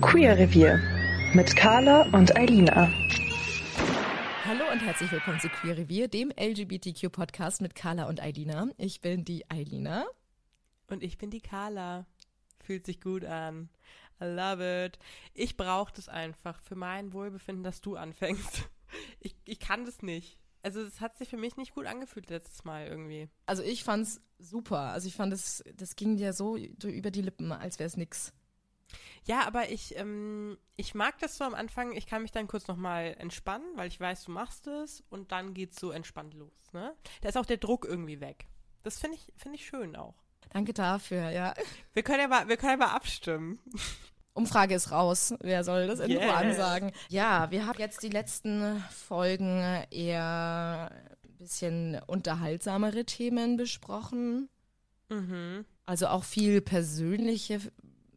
Queer Revier mit Carla und Eilina. Hallo und herzlich willkommen zu Queer Revier, dem LGBTQ-Podcast mit Carla und Eilina. Ich bin die Eilina. Und ich bin die Carla. Fühlt sich gut an. I love it. Ich brauche das einfach für mein Wohlbefinden, dass du anfängst. Ich, ich kann das nicht. Also es hat sich für mich nicht gut angefühlt letztes Mal irgendwie. Also ich fand's super. Also ich fand, das, das ging dir so über die Lippen, als wäre es nix. Ja, aber ich, ähm, ich mag das so am Anfang. Ich kann mich dann kurz nochmal entspannen, weil ich weiß, du machst es und dann geht's so entspannt los. Ne? Da ist auch der Druck irgendwie weg. Das finde ich, finde ich schön auch. Danke dafür, ja. Wir können ja mal, wir können ja mal abstimmen. Umfrage ist raus. Wer soll das irgendwo Yeah. ansagen? Ja, wir haben jetzt die letzten Folgen eher ein bisschen unterhaltsamere Themen besprochen. Mhm. Also auch viel persönliche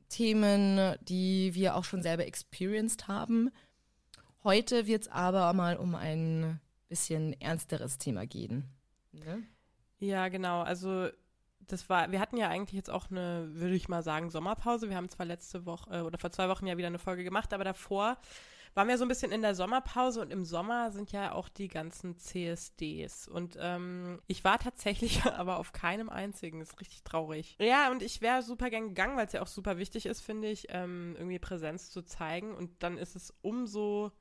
Themen, die wir auch schon selber experienced haben. Heute wird es aber mal um ein bisschen ernsteres Thema gehen. Ne? Ja, genau. Also das war, wir hatten ja eigentlich jetzt auch eine, würde ich mal sagen, Sommerpause. Wir haben zwar letzte Woche äh, oder vor zwei Wochen ja wieder eine Folge gemacht, aber davor waren wir so ein bisschen in der Sommerpause und im Sommer sind ja auch die ganzen CSDs. Und ähm, ich war tatsächlich aber auf keinem einzigen. Das ist richtig traurig. Ja, und ich wäre super gern gegangen, weil es ja auch super wichtig ist, finde ich, ähm, irgendwie Präsenz zu zeigen. Und dann ist es umso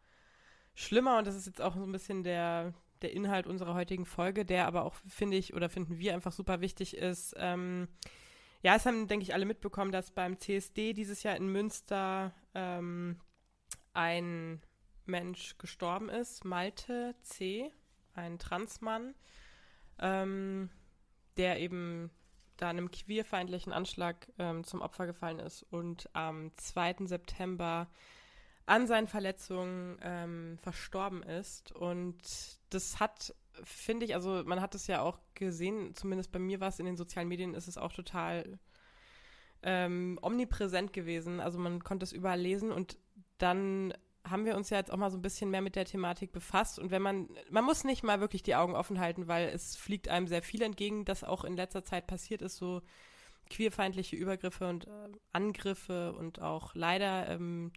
schlimmer und das ist jetzt auch so ein bisschen der, der Inhalt unserer heutigen Folge, der aber auch, finde ich, oder finden wir einfach super wichtig ist. Ähm, ja, es haben, denke ich, alle mitbekommen, dass beim CSD dieses Jahr in Münster ähm, ein Mensch gestorben ist, Malte C., ein Transmann, ähm, der eben da einem queerfeindlichen Anschlag ähm, zum Opfer gefallen ist und am 2. September an seinen Verletzungen ähm, verstorben ist. Und das hat, finde ich, also man hat es ja auch gesehen, zumindest bei mir war es in den sozialen Medien, ist es auch total ähm, omnipräsent gewesen. Also man konnte es überall lesen und dann haben wir uns ja jetzt auch mal so ein bisschen mehr mit der Thematik befasst. Und wenn man, man muss nicht mal wirklich die Augen offen halten, weil es fliegt einem sehr viel entgegen, das auch in letzter Zeit passiert ist, so queerfeindliche Übergriffe und äh, Angriffe und auch leider ähm,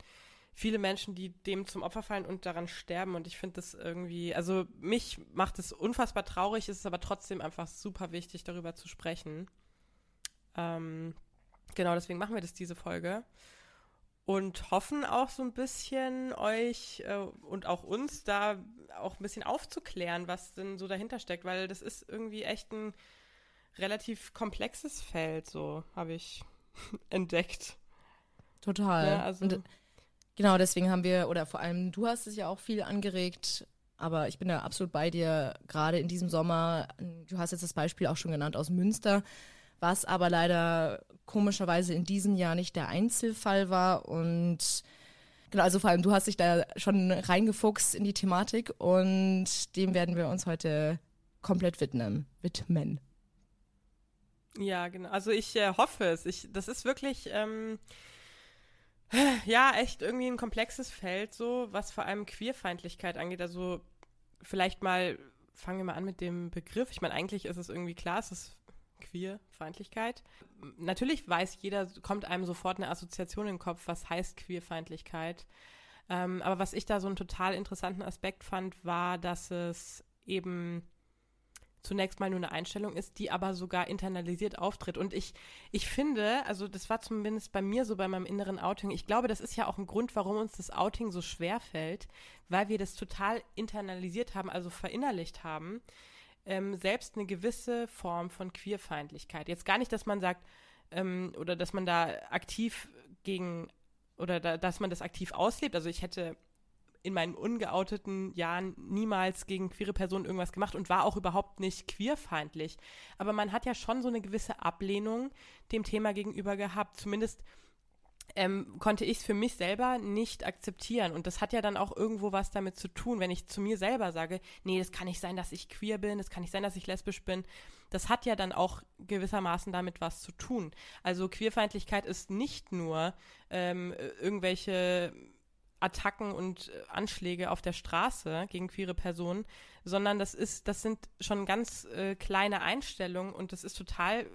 viele Menschen, die dem zum Opfer fallen und daran sterben. Und ich finde das irgendwie, also mich macht es unfassbar traurig, es ist aber trotzdem einfach super wichtig, darüber zu sprechen. Ähm, genau, deswegen machen wir das diese Folge. Und hoffen auch so ein bisschen euch äh, und auch uns da auch ein bisschen aufzuklären, was denn so dahinter steckt, weil das ist irgendwie echt ein relativ komplexes Feld, so habe ich entdeckt. Total. Ja, also- Und genau, deswegen haben wir, oder vor allem du hast es ja auch viel angeregt, aber ich bin da absolut bei dir, gerade in diesem Sommer, du hast jetzt das Beispiel auch schon genannt aus Münster, was aber leider komischerweise in diesem Jahr nicht der Einzelfall war und genau, also vor allem du hast dich da schon reingefuchst in die Thematik und dem werden wir uns heute komplett widmen. Widmen. Ja, genau. Also ich äh, hoffe es. Ich, das ist wirklich, ähm, ja, echt irgendwie ein komplexes Feld, so, was vor allem Queerfeindlichkeit angeht. Also vielleicht mal, fangen wir mal an mit dem Begriff. Ich meine, eigentlich ist es irgendwie klar, es ist Queerfeindlichkeit. Natürlich weiß jeder, kommt einem sofort eine Assoziation in den Kopf, was heißt Queerfeindlichkeit. Ähm, aber was ich da so einen total interessanten Aspekt fand, war, dass es eben zunächst mal nur eine Einstellung ist, die aber sogar internalisiert auftritt. Und ich, ich finde, also das war zumindest bei mir so bei meinem inneren Outing, ich glaube, das ist ja auch ein Grund, warum uns das Outing so schwer fällt, weil wir das total internalisiert haben, also verinnerlicht haben, ähm, selbst eine gewisse Form von Queerfeindlichkeit. Jetzt gar nicht, dass man sagt, ähm, oder dass man da aktiv gegen, oder da, dass man das aktiv auslebt. Also ich hätte in meinen ungeouteten Jahren niemals gegen queere Personen irgendwas gemacht und war auch überhaupt nicht queerfeindlich. Aber man hat ja schon so eine gewisse Ablehnung dem Thema gegenüber gehabt. Zumindest ähm, konnte ich es für mich selber nicht akzeptieren. Und das hat ja dann auch irgendwo was damit zu tun, wenn ich zu mir selber sage, nee, das kann nicht sein, dass ich queer bin, das kann nicht sein, dass ich lesbisch bin. Das hat ja dann auch gewissermaßen damit was zu tun. Also Queerfeindlichkeit ist nicht nur ähm, irgendwelche Attacken und Anschläge auf der Straße gegen queere Personen, sondern das ist, das sind schon ganz äh, kleine Einstellungen und das ist total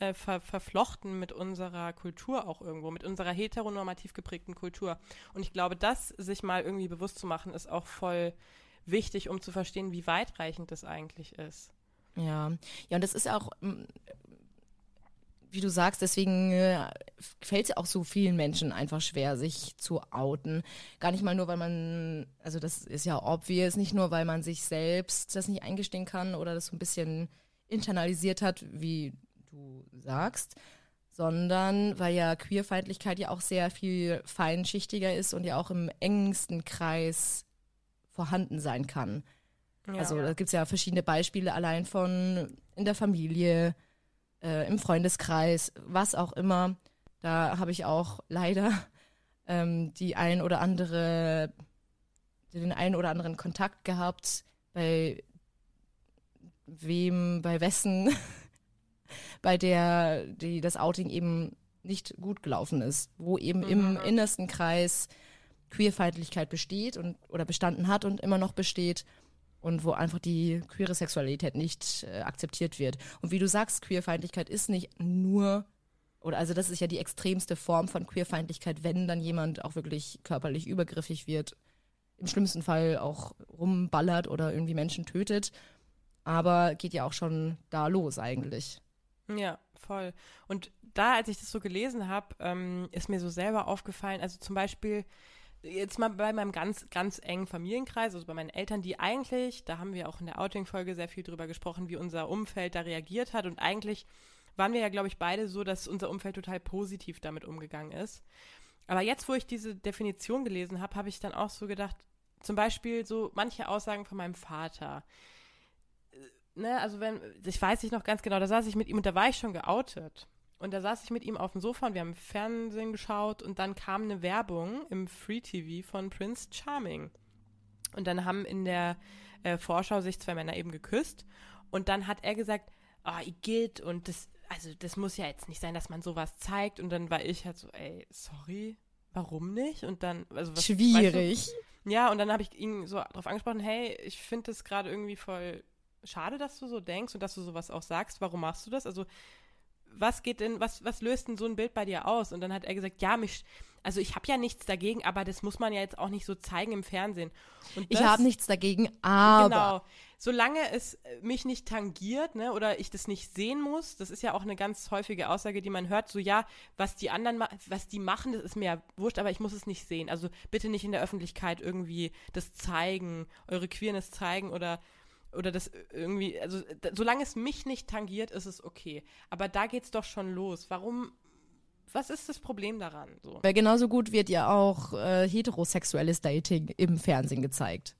äh, ver verflochten mit unserer Kultur auch irgendwo, mit unserer heteronormativ geprägten Kultur. Und ich glaube, das sich mal irgendwie bewusst zu machen, ist auch voll wichtig, um zu verstehen, wie weitreichend das eigentlich ist. Ja, ja, und das ist auch, wie du sagst, deswegen äh, fällt es auch so vielen Menschen einfach schwer, sich zu outen. Gar nicht mal nur, weil man, also das ist ja obvious, nicht nur, weil man sich selbst das nicht eingestehen kann oder das so ein bisschen internalisiert hat, wie du sagst, sondern weil ja Queerfeindlichkeit ja auch sehr viel feinschichtiger ist und ja auch im engsten Kreis vorhanden sein kann. Ja, also da gibt es ja verschiedene Beispiele allein von in der Familie, äh, im Freundeskreis, was auch immer. Da habe ich auch leider ähm, die ein oder andere, den einen oder anderen Kontakt gehabt, bei wem, bei wessen bei der die, das Outing eben nicht gut gelaufen ist, wo eben mhm. im innersten Kreis Queerfeindlichkeit besteht und oder bestanden hat und immer noch besteht und wo einfach die queere Sexualität nicht äh, akzeptiert wird. Und wie du sagst, Queerfeindlichkeit ist nicht nur oder also das ist ja die extremste Form von Queerfeindlichkeit, wenn dann jemand auch wirklich körperlich übergriffig wird, im schlimmsten Fall auch rumballert oder irgendwie Menschen tötet. Aber geht ja auch schon da los eigentlich. Ja, voll. Und da, als ich das so gelesen habe, ähm, ist mir so selber aufgefallen, also zum Beispiel jetzt mal bei meinem ganz, ganz engen Familienkreis, also bei meinen Eltern, die eigentlich, da haben wir auch in der Outing-Folge sehr viel drüber gesprochen, wie unser Umfeld da reagiert hat. Und eigentlich waren wir ja, glaube ich, beide so, dass unser Umfeld total positiv damit umgegangen ist. Aber jetzt, wo ich diese Definition gelesen habe, habe ich dann auch so gedacht, zum Beispiel so manche Aussagen von meinem Vater ne, also wenn, ich weiß nicht noch ganz genau, da saß ich mit ihm und da war ich schon geoutet. Und da saß ich mit ihm auf dem Sofa und wir haben Fernsehen geschaut und dann kam eine Werbung im Free TV von Prince Charming. Und dann haben in der äh, Vorschau sich zwei Männer eben geküsst und dann hat er gesagt, ah, oh, Igitt und das, also das muss ja jetzt nicht sein, dass man sowas zeigt. Und dann war ich halt so, ey, sorry, warum nicht? Und dann, also was, Schwierig. Weißt du? Ja, und dann habe ich ihn so darauf angesprochen, hey, ich finde das gerade irgendwie voll schade, dass du so denkst und dass du sowas auch sagst. Warum machst du das? Also, was geht denn, was, was löst denn so ein Bild bei dir aus? Und dann hat er gesagt, ja, mich, also ich habe ja nichts dagegen, aber das muss man ja jetzt auch nicht so zeigen im Fernsehen. Das, ich habe nichts dagegen, aber. Genau. Solange es mich nicht tangiert, ne, oder ich das nicht sehen muss, das ist ja auch eine ganz häufige Aussage, die man hört, so ja, was die anderen, was die machen, das ist mir ja wurscht, aber ich muss es nicht sehen. Also bitte nicht in der Öffentlichkeit irgendwie das zeigen, eure Queerness zeigen oder oder das irgendwie, also solange es mich nicht tangiert, ist es okay. Aber da geht's doch schon los. Warum, was ist das Problem daran? So? Weil genauso gut wird ja auch äh, heterosexuelles Dating im Fernsehen gezeigt.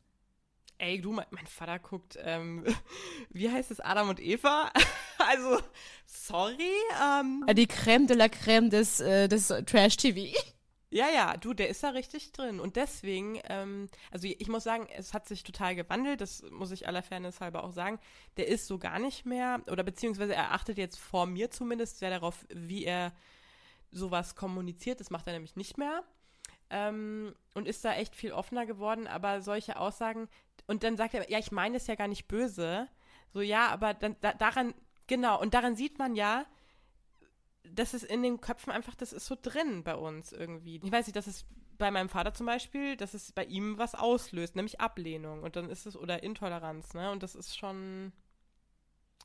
Ey, du, mein, mein Vater guckt, ähm, wie heißt es, Adam und Eva? also, sorry. Ähm. Die Crème de la Crème des, äh, des Trash-TV. Ja, ja, du, der ist da richtig drin. Und deswegen, ähm, also ich muss sagen, es hat sich total gewandelt, das muss ich aller Fairness halber auch sagen. Der ist so gar nicht mehr, oder beziehungsweise er achtet jetzt vor mir zumindest sehr darauf, wie er sowas kommuniziert. Das macht er nämlich nicht mehr. Ähm, und ist da echt viel offener geworden, aber solche Aussagen, und dann sagt er, ja, ich meine es ja gar nicht böse. So, ja, aber dann, da, daran, genau, und daran sieht man ja, das ist in den Köpfen einfach, das ist so drin bei uns irgendwie. Ich weiß nicht, das ist bei meinem Vater zum Beispiel, dass es bei ihm was auslöst, nämlich Ablehnung. Und dann ist es, oder Intoleranz, ne? Und das ist schon,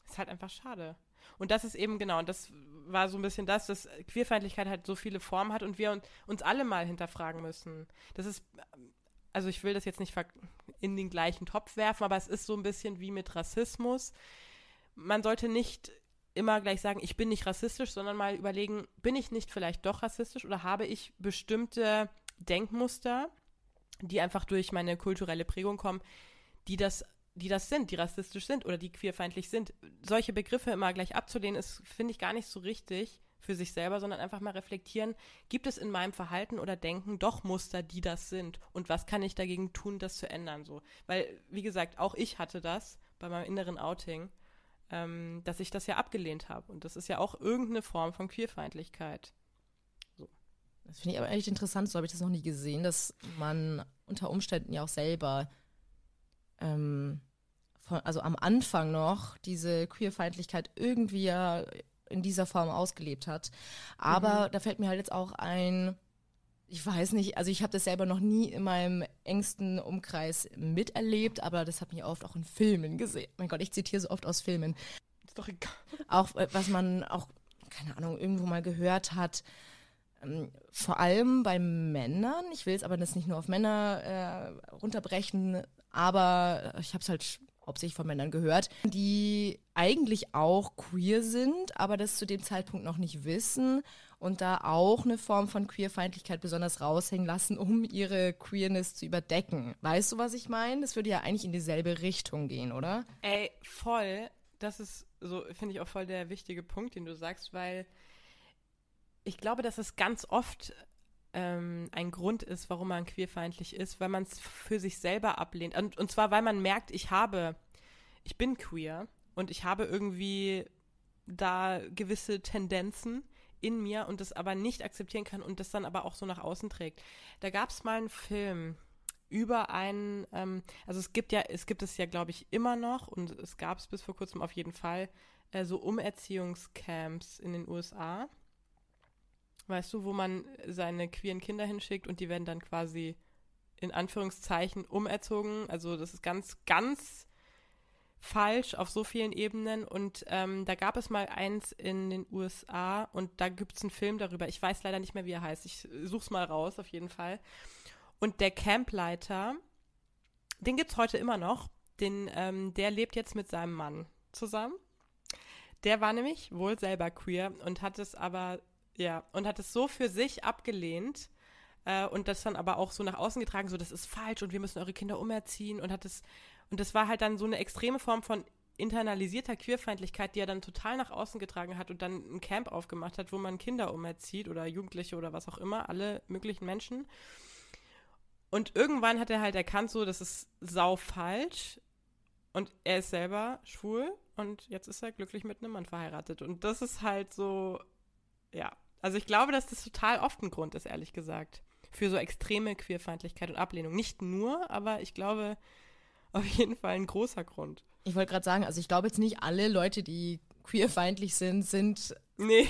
ist halt einfach schade. Und das ist eben genau, und das war so ein bisschen das, dass Queerfeindlichkeit halt so viele Formen hat und wir uns alle mal hinterfragen müssen. Das ist, also ich will das jetzt nicht in den gleichen Topf werfen, aber es ist so ein bisschen wie mit Rassismus. Man sollte nicht immer gleich sagen, ich bin nicht rassistisch, sondern mal überlegen, bin ich nicht vielleicht doch rassistisch oder habe ich bestimmte Denkmuster die einfach durch meine kulturelle Prägung kommen, die das die das sind, die rassistisch sind oder die queerfeindlich sind. Solche Begriffe immer gleich abzulehnen, ist, finde ich, gar nicht so richtig für sich selber, sondern einfach mal reflektieren, gibt es in meinem Verhalten oder Denken doch Muster, die das sind? Und was kann ich dagegen tun, das zu ändern? So. Weil, wie gesagt, auch ich hatte das bei meinem inneren Outing, ähm, dass ich das ja abgelehnt habe. Und das ist ja auch irgendeine Form von Queerfeindlichkeit. Das finde ich aber echt interessant, so habe ich das noch nie gesehen, dass man unter Umständen ja auch selber, ähm, von, also am Anfang noch, diese Queerfeindlichkeit irgendwie ja in dieser Form ausgelebt hat. Aber mhm. da fällt mir halt jetzt auch ein, ich weiß nicht, also ich habe das selber noch nie in meinem engsten Umkreis miterlebt, aber das hat mich oft auch in Filmen gesehen. Mein Gott, ich zitiere so oft aus Filmen. Ist doch egal. Auch äh, was man auch, keine Ahnung, irgendwo mal gehört hat, ähm, vor allem bei Männern, ich will es aber das nicht nur auf Männer äh, runterbrechen, aber ich habe es halt hauptsächlich von Männern gehört, die eigentlich auch queer sind, aber das zu dem Zeitpunkt noch nicht wissen und da auch eine Form von Queerfeindlichkeit besonders raushängen lassen, um ihre Queerness zu überdecken. Weißt du, was ich meine? Das würde ja eigentlich in dieselbe Richtung gehen, oder? Ey, voll. Das ist so, finde ich auch voll der wichtige Punkt, den du sagst, weil ich glaube, dass es ganz oft ähm, ein Grund ist, warum man queerfeindlich ist, weil man es für sich selber ablehnt. Und, und zwar, weil man merkt, ich habe, ich bin queer und ich habe irgendwie da gewisse Tendenzen in mir und das aber nicht akzeptieren kann und das dann aber auch so nach außen trägt. Da gab es mal einen Film über einen, ähm, also es gibt ja, es gibt es ja, glaube ich, immer noch und es gab es bis vor kurzem auf jeden Fall, äh, so Umerziehungscamps in den USA Weißt du, wo man seine queeren Kinder hinschickt und die werden dann quasi in Anführungszeichen umerzogen. Also das ist ganz, ganz falsch auf so vielen Ebenen. Und ähm, da gab es mal eins in den USA und da gibt es einen Film darüber. Ich weiß leider nicht mehr, wie er heißt. Ich such's mal raus, auf jeden Fall. Und der Campleiter, den gibt es heute immer noch. Den, ähm, der lebt jetzt mit seinem Mann zusammen. Der war nämlich wohl selber queer und hat es aber ja, und hat es so für sich abgelehnt äh, und das dann aber auch so nach außen getragen, so das ist falsch und wir müssen eure Kinder umerziehen und hat es, und das war halt dann so eine extreme Form von internalisierter Queerfeindlichkeit, die er dann total nach außen getragen hat und dann ein Camp aufgemacht hat, wo man Kinder umerzieht oder Jugendliche oder was auch immer, alle möglichen Menschen. Und irgendwann hat er halt erkannt, so, das ist sau falsch. Und er ist selber schwul und jetzt ist er glücklich mit einem Mann verheiratet. Und das ist halt so, ja, also ich glaube, dass das total oft ein Grund ist, ehrlich gesagt, für so extreme Queerfeindlichkeit und Ablehnung. Nicht nur, aber ich glaube auf jeden Fall ein großer Grund. Ich wollte gerade sagen, also ich glaube jetzt nicht alle Leute, die queerfeindlich sind, sind nee.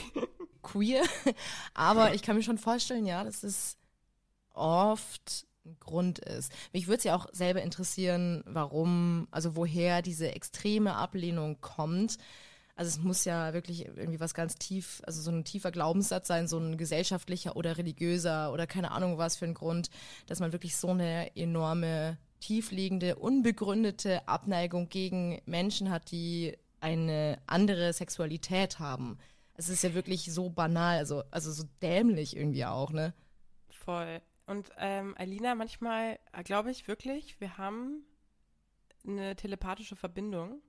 queer. Aber ich kann mir schon vorstellen, ja, dass es oft ein Grund ist. Mich würde es ja auch selber interessieren, warum, also woher diese extreme Ablehnung kommt. Also es muss ja wirklich irgendwie was ganz tief, also so ein tiefer Glaubenssatz sein, so ein gesellschaftlicher oder religiöser oder keine Ahnung was für ein Grund, dass man wirklich so eine enorme, tiefliegende, unbegründete Abneigung gegen Menschen hat, die eine andere Sexualität haben. Es ist ja wirklich so banal, also, also so dämlich irgendwie auch, ne? Voll. Und ähm, Alina, manchmal äh, glaube ich wirklich, wir haben eine telepathische Verbindung,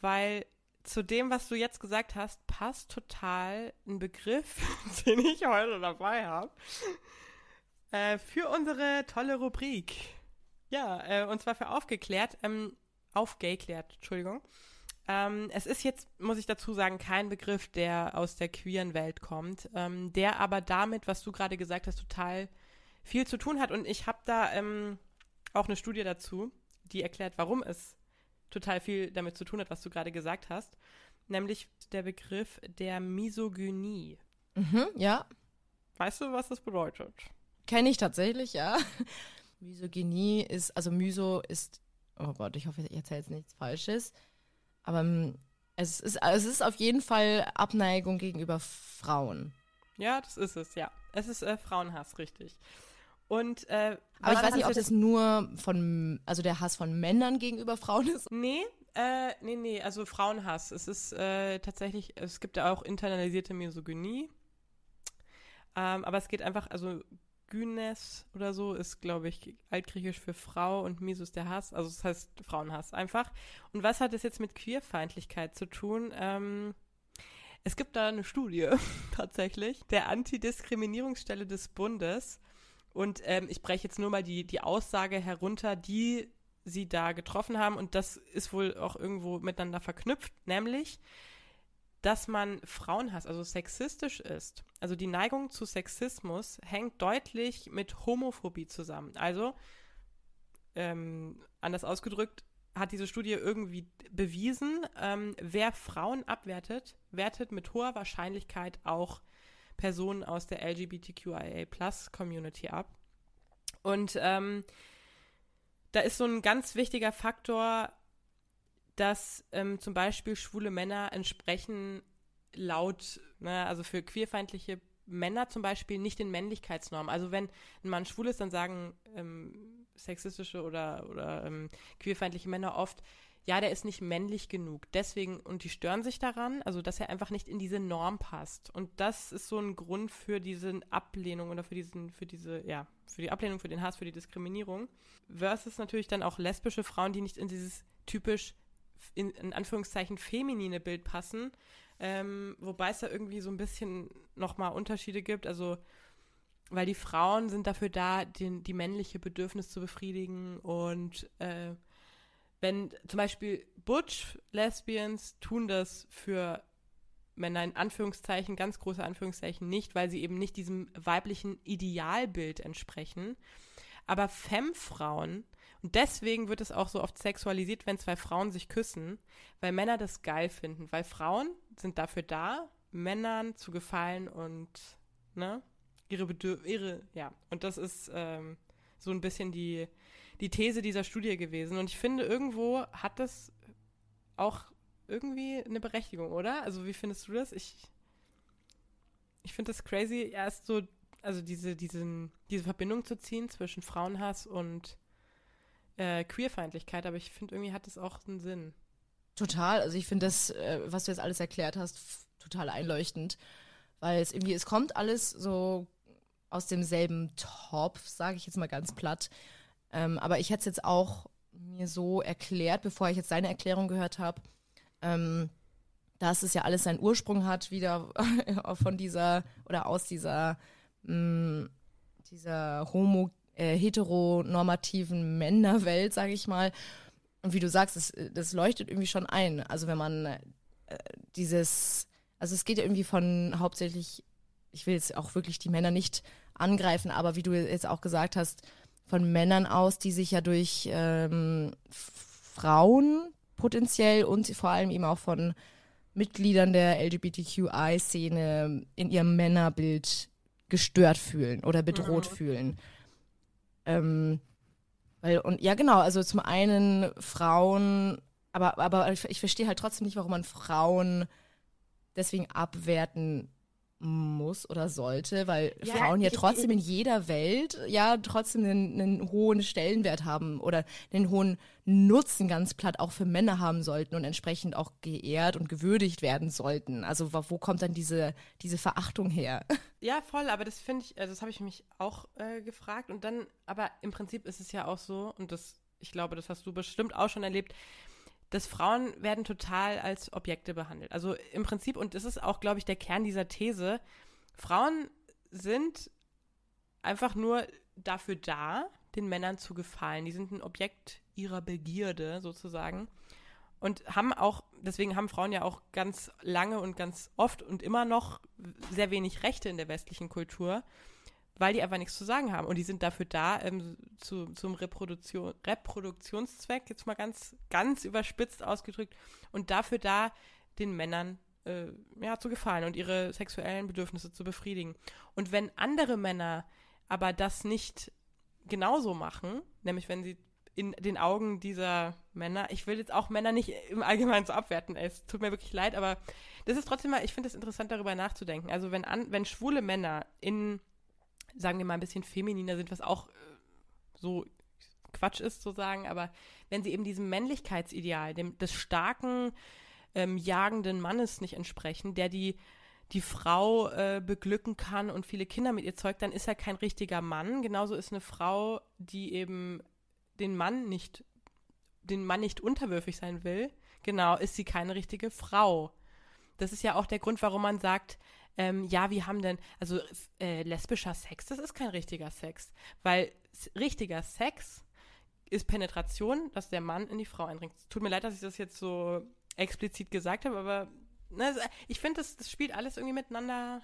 weil zu dem, was du jetzt gesagt hast, passt total ein Begriff, den ich heute dabei habe, äh, für unsere tolle Rubrik. Ja, äh, und zwar für aufgeklärt, ähm, aufgeklärt, Entschuldigung. Ähm, es ist jetzt, muss ich dazu sagen, kein Begriff, der aus der queeren Welt kommt, ähm, der aber damit, was du gerade gesagt hast, total viel zu tun hat. Und ich habe da ähm, auch eine Studie dazu, die erklärt, warum es total viel damit zu tun hat, was du gerade gesagt hast, nämlich der Begriff der Misogynie. Mhm, ja. Weißt du, was das bedeutet? Kenne ich tatsächlich, ja. Misogynie ist, also Miso ist, oh Gott, ich hoffe, ich erzähle jetzt nichts Falsches, aber ähm, es ist, es ist auf jeden Fall Abneigung gegenüber Frauen. Ja, das ist es, ja. Es ist äh, Frauenhass, richtig. Und, äh, Aber ich weiß nicht, ob das nur von, also der Hass von Männern gegenüber Frauen ist. Nee, äh, nee, nee, also Frauenhass. Es ist äh, tatsächlich, es gibt ja auch internalisierte Misogynie. Ähm, aber es geht einfach, also Gynes oder so ist, glaube ich, altgriechisch für Frau und Misus der Hass. Also das heißt Frauenhass einfach. Und was hat das jetzt mit Queerfeindlichkeit zu tun? Ähm, es gibt da eine Studie tatsächlich der Antidiskriminierungsstelle des Bundes. Und ähm, ich breche jetzt nur mal die, die Aussage herunter, die sie da getroffen haben. Und das ist wohl auch irgendwo miteinander verknüpft, nämlich dass man Frauenhass, also sexistisch ist. Also die Neigung zu Sexismus hängt deutlich mit Homophobie zusammen. Also, ähm, anders ausgedrückt, hat diese Studie irgendwie bewiesen, ähm, wer Frauen abwertet, wertet mit hoher Wahrscheinlichkeit auch Personen aus der LGBTQIA-Plus-Community ab. Und ähm, da ist so ein ganz wichtiger Faktor, dass ähm, zum Beispiel schwule Männer entsprechen laut, ne, also für queerfeindliche Männer zum Beispiel nicht den Männlichkeitsnormen. Also wenn ein Mann schwul ist, dann sagen ähm, sexistische oder, oder ähm, queerfeindliche Männer oft, ja, der ist nicht männlich genug. Deswegen, und die stören sich daran, also dass er einfach nicht in diese Norm passt. Und das ist so ein Grund für diese Ablehnung oder für diesen, für diese, ja, für die Ablehnung, für den Hass, für die Diskriminierung. Versus natürlich dann auch lesbische Frauen, die nicht in dieses typisch in, in Anführungszeichen feminine Bild passen, ähm, wobei es da irgendwie so ein bisschen nochmal Unterschiede gibt. Also, weil die Frauen sind dafür da, den, die männliche Bedürfnis zu befriedigen und äh, wenn zum Beispiel Butch Lesbians tun das für Männer in Anführungszeichen, ganz große Anführungszeichen nicht, weil sie eben nicht diesem weiblichen Idealbild entsprechen. Aber Femme-Frauen und deswegen wird es auch so oft sexualisiert, wenn zwei Frauen sich küssen, weil Männer das geil finden. Weil Frauen sind dafür da, Männern zu gefallen und, ne, ihre Bedürfnisse, ja. Und das ist ähm, so ein bisschen die, die These dieser Studie gewesen. Und ich finde, irgendwo hat das auch irgendwie eine Berechtigung, oder? Also, wie findest du das? Ich, ich finde das crazy, erst so, also diese, diesen, diese Verbindung zu ziehen zwischen Frauenhass und äh, Queerfeindlichkeit, aber ich finde, irgendwie hat das auch einen Sinn. Total. Also ich finde das, äh, was du jetzt alles erklärt hast, total einleuchtend. Weil es irgendwie, es kommt alles so aus demselben Topf, sage ich jetzt mal ganz platt. Ähm, aber ich hätte es jetzt auch mir so erklärt, bevor ich jetzt deine Erklärung gehört habe, ähm, dass es ja alles seinen Ursprung hat, wieder von dieser oder aus dieser, mh, mm, dieser Homo äh, heteronormativen Männerwelt, sage ich mal. Und wie du sagst, das, das leuchtet irgendwie schon ein. Also wenn man äh, dieses, also es geht ja irgendwie von hauptsächlich, ich will jetzt auch wirklich die Männer nicht angreifen, aber wie du jetzt auch gesagt hast, von Männern aus, die sich ja durch ähm, Frauen potenziell und vor allem eben auch von Mitgliedern der LGBTQI-Szene in ihrem Männerbild gestört fühlen oder bedroht mhm. fühlen. Ähm, weil, und ja, genau, also zum einen Frauen, aber, aber ich, ich verstehe halt trotzdem nicht, warum man Frauen deswegen abwerten muss oder sollte, weil ja, Frauen ja trotzdem in jeder Welt ja trotzdem einen, einen, hohen Stellenwert haben oder einen hohen Nutzen ganz platt auch für Männer haben sollten und entsprechend auch geehrt und gewürdigt werden sollten. Also wo kommt dann diese, diese Verachtung her? Ja, voll, aber das finde ich, also das habe ich mich auch äh, gefragt und dann, aber im Prinzip ist es ja auch so und das, ich glaube, das hast du bestimmt auch schon erlebt, dass Frauen werden total als Objekte behandelt. Also im Prinzip, und das ist auch, glaube ich, der Kern dieser These, Frauen sind einfach nur dafür da, den Männern zu gefallen. Die sind ein Objekt ihrer Begierde sozusagen. Und haben auch, deswegen haben Frauen ja auch ganz lange und ganz oft und immer noch sehr wenig Rechte in der westlichen Kultur weil die einfach nichts zu sagen haben. Und die sind dafür da, ähm, zu, zum Reproduktion, Reproduktionszweck, jetzt mal ganz, ganz überspitzt ausgedrückt, und dafür da, den Männern äh, ja, zu gefallen und ihre sexuellen Bedürfnisse zu befriedigen. Und wenn andere Männer aber das nicht genauso machen, nämlich wenn sie in den Augen dieser Männer, ich will jetzt auch Männer nicht im Allgemeinen so abwerten, es tut mir wirklich leid, aber das ist trotzdem mal, ich finde es interessant, darüber nachzudenken. Also wenn, an, wenn schwule Männer in sagen wir mal, ein bisschen femininer sind, was auch äh, so Quatsch ist zu sagen, aber wenn sie eben diesem Männlichkeitsideal, dem des starken, ähm, jagenden Mannes nicht entsprechen, der die die Frau äh, beglücken kann und viele Kinder mit ihr zeugt, dann ist er kein richtiger Mann. Genauso ist eine Frau, die eben den Mann nicht, den Mann nicht unterwürfig sein will, genau, ist sie keine richtige Frau. Das ist ja auch der Grund, warum man sagt, ähm, ja, wir haben denn, also äh, lesbischer Sex, das ist kein richtiger Sex, weil richtiger Sex ist Penetration, dass der Mann in die Frau eindringt. Tut mir leid, dass ich das jetzt so explizit gesagt habe, aber ne, ich finde, das, das spielt alles irgendwie miteinander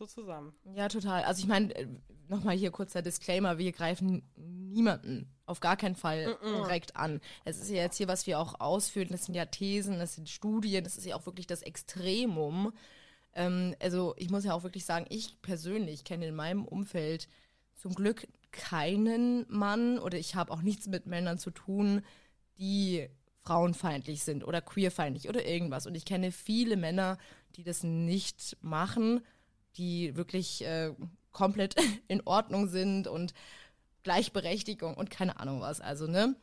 so zusammen. Ja, total. Also ich meine, äh, nochmal hier kurzer Disclaimer, wir greifen niemanden auf gar keinen Fall mm -mm. direkt an. Es ist ja jetzt hier, was wir auch ausführen, das sind ja Thesen, das sind Studien, das ist ja auch wirklich das Extremum. Ähm, also ich muss ja auch wirklich sagen, ich persönlich kenne in meinem Umfeld zum Glück keinen Mann oder ich habe auch nichts mit Männern zu tun, die frauenfeindlich sind oder queerfeindlich oder irgendwas. Und ich kenne viele Männer, die das nicht machen, die wirklich äh, komplett in Ordnung sind und Gleichberechtigung und keine Ahnung was. Also, ne?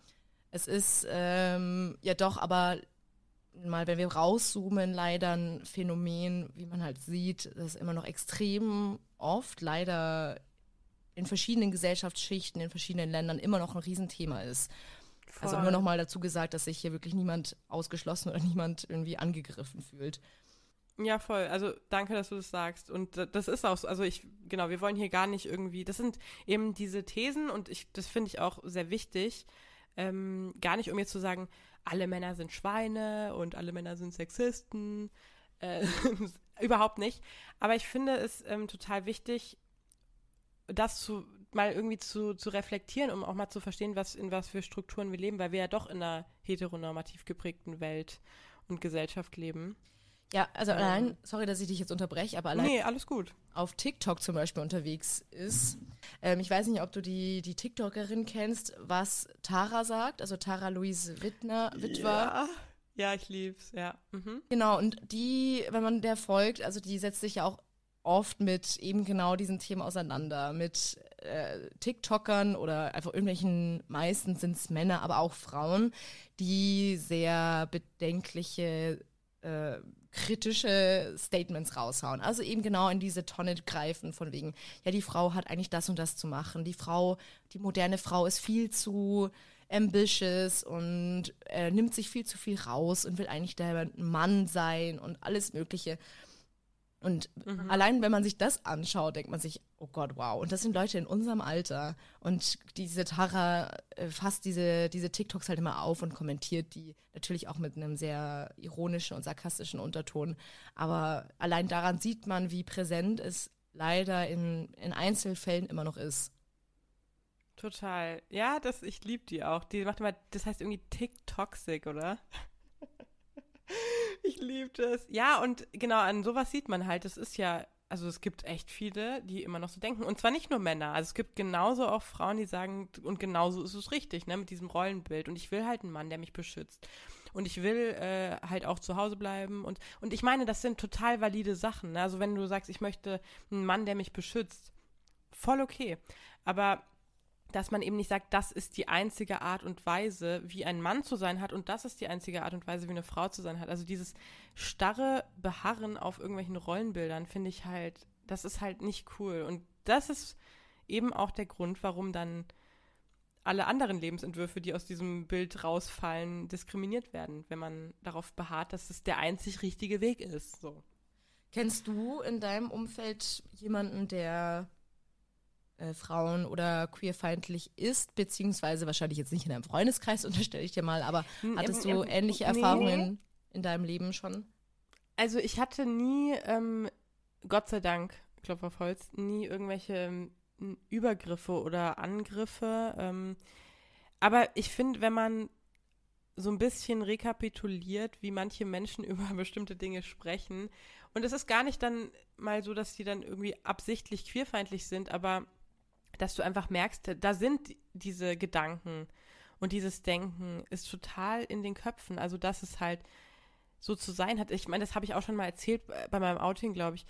Es ist ähm, ja doch aber mal, wenn wir rauszoomen, leider ein Phänomen, wie man halt sieht, das immer noch extrem oft leider in verschiedenen Gesellschaftsschichten, in verschiedenen Ländern immer noch ein Riesenthema ist. Voll. Also nur noch mal dazu gesagt, dass sich hier wirklich niemand ausgeschlossen oder niemand irgendwie angegriffen fühlt. Ja, voll. Also danke, dass du das sagst. Und das ist auch so. Also ich, genau, wir wollen hier gar nicht irgendwie, das sind eben diese Thesen und ich, das finde ich auch sehr wichtig. Ähm, gar nicht, um jetzt zu sagen, alle Männer sind Schweine und alle Männer sind Sexisten. Äh, überhaupt nicht. Aber ich finde es ähm, total wichtig, das zu mal irgendwie zu, zu reflektieren, um auch mal zu verstehen, was in was für Strukturen wir leben, weil wir ja doch in einer heteronormativ geprägten Welt und Gesellschaft leben. Ja, also allein, sorry, dass ich dich jetzt unterbreche, aber allein nee, alles gut. auf TikTok zum Beispiel unterwegs ist. Ähm, ich weiß nicht, ob du die, die TikTokerin kennst, was Tara sagt, also Tara Louise Wittner, Witwer. Ja. Ja, ich lieb's, ja. Mhm. Genau, und die, wenn man der folgt, also die setzt sich ja auch oft mit eben genau diesen Themen auseinander, mit äh, TikTokern oder einfach irgendwelchen, meistens sind es Männer, aber auch Frauen, die sehr bedenkliche äh, kritische Statements raushauen. Also eben genau in diese Tonne greifen von wegen, ja, die Frau hat eigentlich das und das zu machen. Die Frau, die moderne Frau ist viel zu ambitious und äh, nimmt sich viel zu viel raus und will eigentlich der Mann sein und alles Mögliche. Und mhm. allein, wenn man sich das anschaut, denkt man sich, oh Gott, wow. Und das sind Leute in unserem Alter. Und diese Tara äh, fasst diese, diese TikToks halt immer auf und kommentiert die natürlich auch mit einem sehr ironischen und sarkastischen Unterton. Aber allein daran sieht man, wie präsent es leider in, in Einzelfällen immer noch ist. Total. Ja, das, ich liebe die auch. Die macht immer, das heißt irgendwie TikToxic, oder? Ich liebe das. Ja, und genau, an sowas sieht man halt, es ist ja, also es gibt echt viele, die immer noch so denken. Und zwar nicht nur Männer. Also es gibt genauso auch Frauen, die sagen, und genauso ist es richtig, ne, mit diesem Rollenbild. Und ich will halt einen Mann, der mich beschützt. Und ich will äh, halt auch zu Hause bleiben. Und, und ich meine, das sind total valide Sachen. Ne? Also wenn du sagst, ich möchte einen Mann, der mich beschützt, voll okay. Aber dass man eben nicht sagt, das ist die einzige Art und Weise, wie ein Mann zu sein hat und das ist die einzige Art und Weise, wie eine Frau zu sein hat. Also dieses starre Beharren auf irgendwelchen Rollenbildern finde ich halt, das ist halt nicht cool. Und das ist eben auch der Grund, warum dann alle anderen Lebensentwürfe, die aus diesem Bild rausfallen, diskriminiert werden, wenn man darauf beharrt, dass es der einzig richtige Weg ist. So. Kennst du in deinem Umfeld jemanden, der äh, Frauen oder queerfeindlich ist, beziehungsweise wahrscheinlich jetzt nicht in deinem Freundeskreis, unterstelle ich dir mal, aber hattest du ähnliche Erfahrungen nee. in deinem Leben schon? Also ich hatte nie, ähm, Gott sei Dank, Klopf auf Holz, nie irgendwelche ähm, Übergriffe oder Angriffe. Ähm, aber ich finde, wenn man so ein bisschen rekapituliert, wie manche Menschen über bestimmte Dinge sprechen. Und es ist gar nicht dann mal so, dass die dann irgendwie absichtlich queerfeindlich sind, aber dass du einfach merkst, da sind diese Gedanken und dieses Denken ist total in den Köpfen. Also, dass es halt so zu sein hat. Ich meine, das habe ich auch schon mal erzählt bei meinem Outing, glaube ich.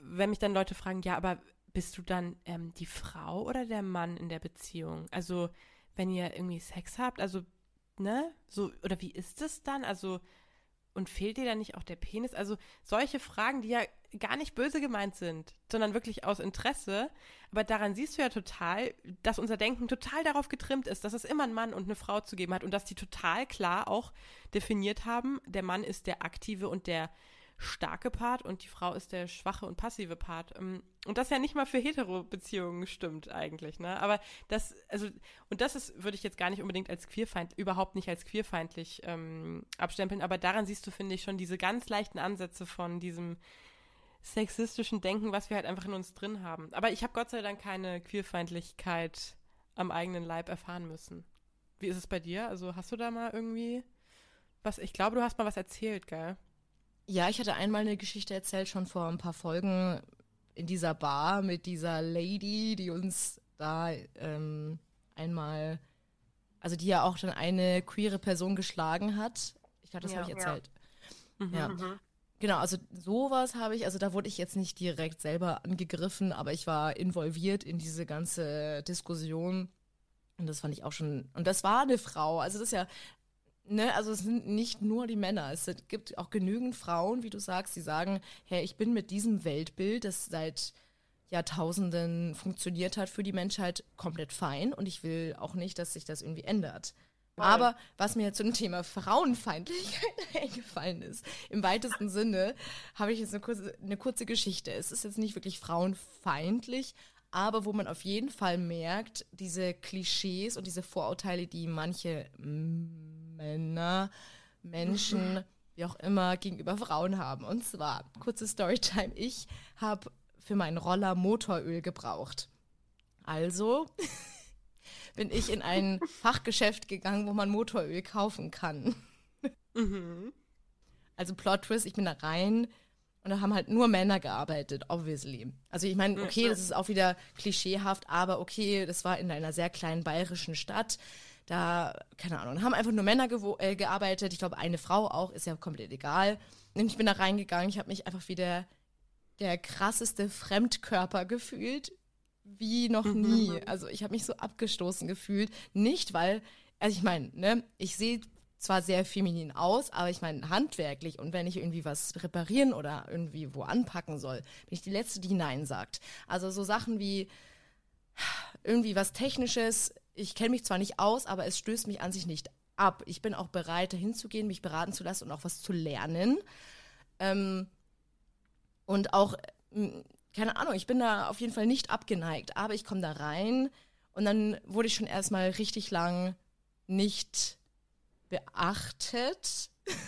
Wenn mich dann Leute fragen, ja, aber bist du dann ähm, die Frau oder der Mann in der Beziehung? Also, wenn ihr irgendwie Sex habt, also, ne? So, oder wie ist es dann? Also, und fehlt dir da nicht auch der Penis? Also solche Fragen, die ja gar nicht böse gemeint sind, sondern wirklich aus Interesse. Aber daran siehst du ja total, dass unser Denken total darauf getrimmt ist, dass es immer einen Mann und eine Frau zu geben hat und dass die total klar auch definiert haben, der Mann ist der aktive und der starke Part und die Frau ist der schwache und passive Part. Ähm, und das ja nicht mal für Hetero-Beziehungen stimmt eigentlich, ne? Aber das, also, und das ist, würde ich jetzt gar nicht unbedingt als queerfeind, überhaupt nicht als queerfeindlich ähm, abstempeln, aber daran siehst du, finde ich, schon diese ganz leichten Ansätze von diesem sexistischen Denken, was wir halt einfach in uns drin haben. Aber ich habe Gott sei Dank keine Queerfeindlichkeit am eigenen Leib erfahren müssen. Wie ist es bei dir? Also hast du da mal irgendwie was? Ich glaube, du hast mal was erzählt, gell? Ja, ich hatte einmal eine Geschichte erzählt, schon vor ein paar Folgen in dieser Bar mit dieser Lady, die uns da ähm, einmal, also die ja auch dann eine queere Person geschlagen hat. Ich glaube, das ja, habe ich erzählt. Ja. Mhm, ja. Mhm. Genau, also sowas habe ich, also da wurde ich jetzt nicht direkt selber angegriffen, aber ich war involviert in diese ganze Diskussion. Und das fand ich auch schon, und das war eine Frau, also das ist ja Ne, also es sind nicht nur die Männer. Es gibt auch genügend Frauen, wie du sagst, die sagen, hey, ich bin mit diesem Weltbild, das seit Jahrtausenden funktioniert hat für die Menschheit, komplett fein und ich will auch nicht, dass sich das irgendwie ändert. Voll. Aber was mir zum Thema Frauenfeindlichkeit eingefallen ist, im weitesten Sinne, habe ich jetzt eine kurze, eine kurze Geschichte. Es ist jetzt nicht wirklich frauenfeindlich, aber wo man auf jeden Fall merkt, diese Klischees und diese Vorurteile, die manche Männer, Menschen, wie auch immer, gegenüber Frauen haben. Und zwar, kurze Storytime, ich habe für meinen Roller Motoröl gebraucht. Also bin ich in ein Fachgeschäft gegangen, wo man Motoröl kaufen kann. Mhm. Also Plot Twist, ich bin da rein und da haben halt nur Männer gearbeitet, obviously. Also ich meine, okay, das ist auch wieder klischeehaft, aber okay, das war in einer sehr kleinen bayerischen Stadt da, keine Ahnung, haben einfach nur Männer äh, gearbeitet. Ich glaube, eine Frau auch, ist ja komplett egal. Und ich bin da reingegangen, ich habe mich einfach wie der, der krasseste Fremdkörper gefühlt, wie noch mhm. nie. Also ich habe mich so abgestoßen gefühlt. Nicht, weil, also ich meine, ne, ich sehe zwar sehr feminin aus, aber ich meine handwerklich und wenn ich irgendwie was reparieren oder irgendwie wo anpacken soll, bin ich die Letzte, die Nein sagt. Also so Sachen wie irgendwie was Technisches ich kenne mich zwar nicht aus, aber es stößt mich an sich nicht ab. Ich bin auch bereit, dahin zu gehen, mich beraten zu lassen und auch was zu lernen. Ähm, und auch, keine Ahnung, ich bin da auf jeden Fall nicht abgeneigt, aber ich komme da rein und dann wurde ich schon erstmal richtig lang nicht beachtet.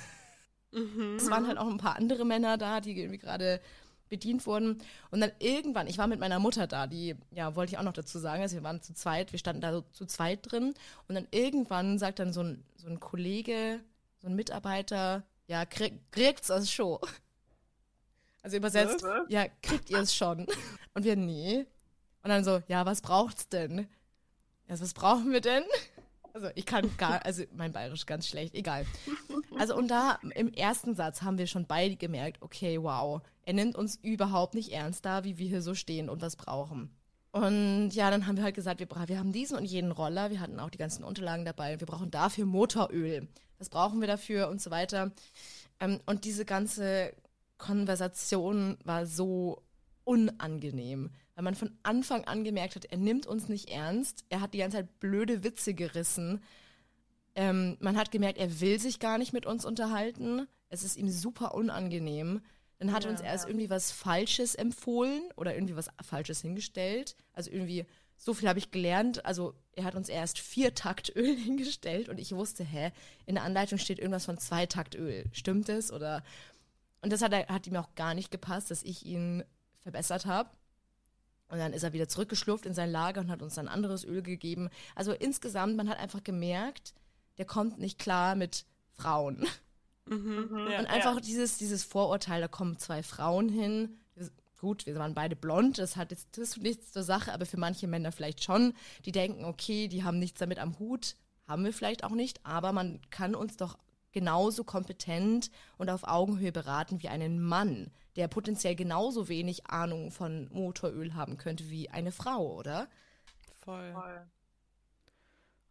Mhm. Es waren halt auch ein paar andere Männer da, die irgendwie gerade bedient wurden. Und dann irgendwann, ich war mit meiner Mutter da, die, ja, wollte ich auch noch dazu sagen, also wir waren zu zweit, wir standen da so zu zweit drin. Und dann irgendwann sagt dann so ein, so ein Kollege, so ein Mitarbeiter, ja, krieg, kriegt's das schon. Also übersetzt, was? ja, kriegt ihr es schon? Und wir, nee. Und dann so, ja, was braucht's denn? Ja, was brauchen wir denn? Also ich kann gar, also mein Bayerisch ganz schlecht, egal. Also und da im ersten Satz haben wir schon beide gemerkt, okay, wow, er nimmt uns überhaupt nicht ernst da, wie wir hier so stehen und was brauchen. Und ja, dann haben wir halt gesagt, wir, wir haben diesen und jeden Roller, wir hatten auch die ganzen Unterlagen dabei, wir brauchen dafür Motoröl. Was brauchen wir dafür und so weiter. Ähm, und diese ganze Konversation war so unangenehm weil man von Anfang an gemerkt hat, er nimmt uns nicht ernst, er hat die ganze Zeit blöde Witze gerissen. Ähm, man hat gemerkt, er will sich gar nicht mit uns unterhalten. Es ist ihm super unangenehm. Dann hat er uns erst ja. irgendwie was Falsches empfohlen oder irgendwie was Falsches hingestellt. Also irgendwie, so viel habe ich gelernt. Also er hat uns erst vier Taktöl hingestellt und ich wusste, hä, in der Anleitung steht irgendwas von zwei Taktöl. Stimmt es? Oder und das hat, hat ihm auch gar nicht gepasst, dass ich ihn verbessert habe. Und dann ist er wieder zurückgeschlurft in sein Lager und hat uns dann anderes Öl gegeben. Also insgesamt, man hat einfach gemerkt, der kommt nicht klar mit Frauen. Mhm, mhm. ja, und einfach ja. dieses, dieses Vorurteil, da kommen zwei Frauen hin. Gut, wir waren beide blond, das hat jetzt das ist nichts zur Sache, aber für manche Männer vielleicht schon. Die denken, okay, die haben nichts damit am Hut, haben wir vielleicht auch nicht, aber man kann uns doch genauso kompetent und auf Augenhöhe beraten wie einen Mann der potenziell genauso wenig Ahnung von Motoröl haben könnte wie eine Frau, oder? Voll. Voll.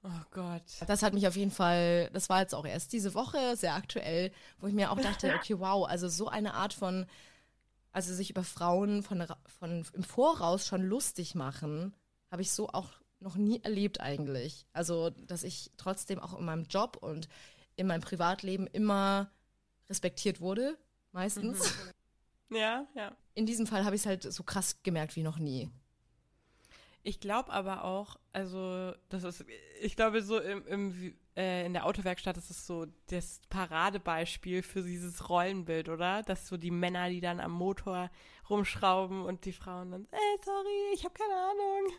Oh Gott. Das hat mich auf jeden Fall, das war jetzt auch erst diese Woche sehr aktuell, wo ich mir auch dachte, okay, wow, also so eine Art von, also sich über Frauen von, von im Voraus schon lustig machen, habe ich so auch noch nie erlebt eigentlich. Also, dass ich trotzdem auch in meinem Job und in meinem Privatleben immer respektiert wurde, meistens. Mhm. Ja, ja. In diesem Fall habe ich es halt so krass gemerkt wie noch nie. Ich glaube aber auch, also das ist, ich glaube so im, im äh, in der Autowerkstatt ist es so das Paradebeispiel für dieses Rollenbild, oder? Dass so die Männer, die dann am Motor rumschrauben und die Frauen dann, ey, sorry, ich habe keine Ahnung.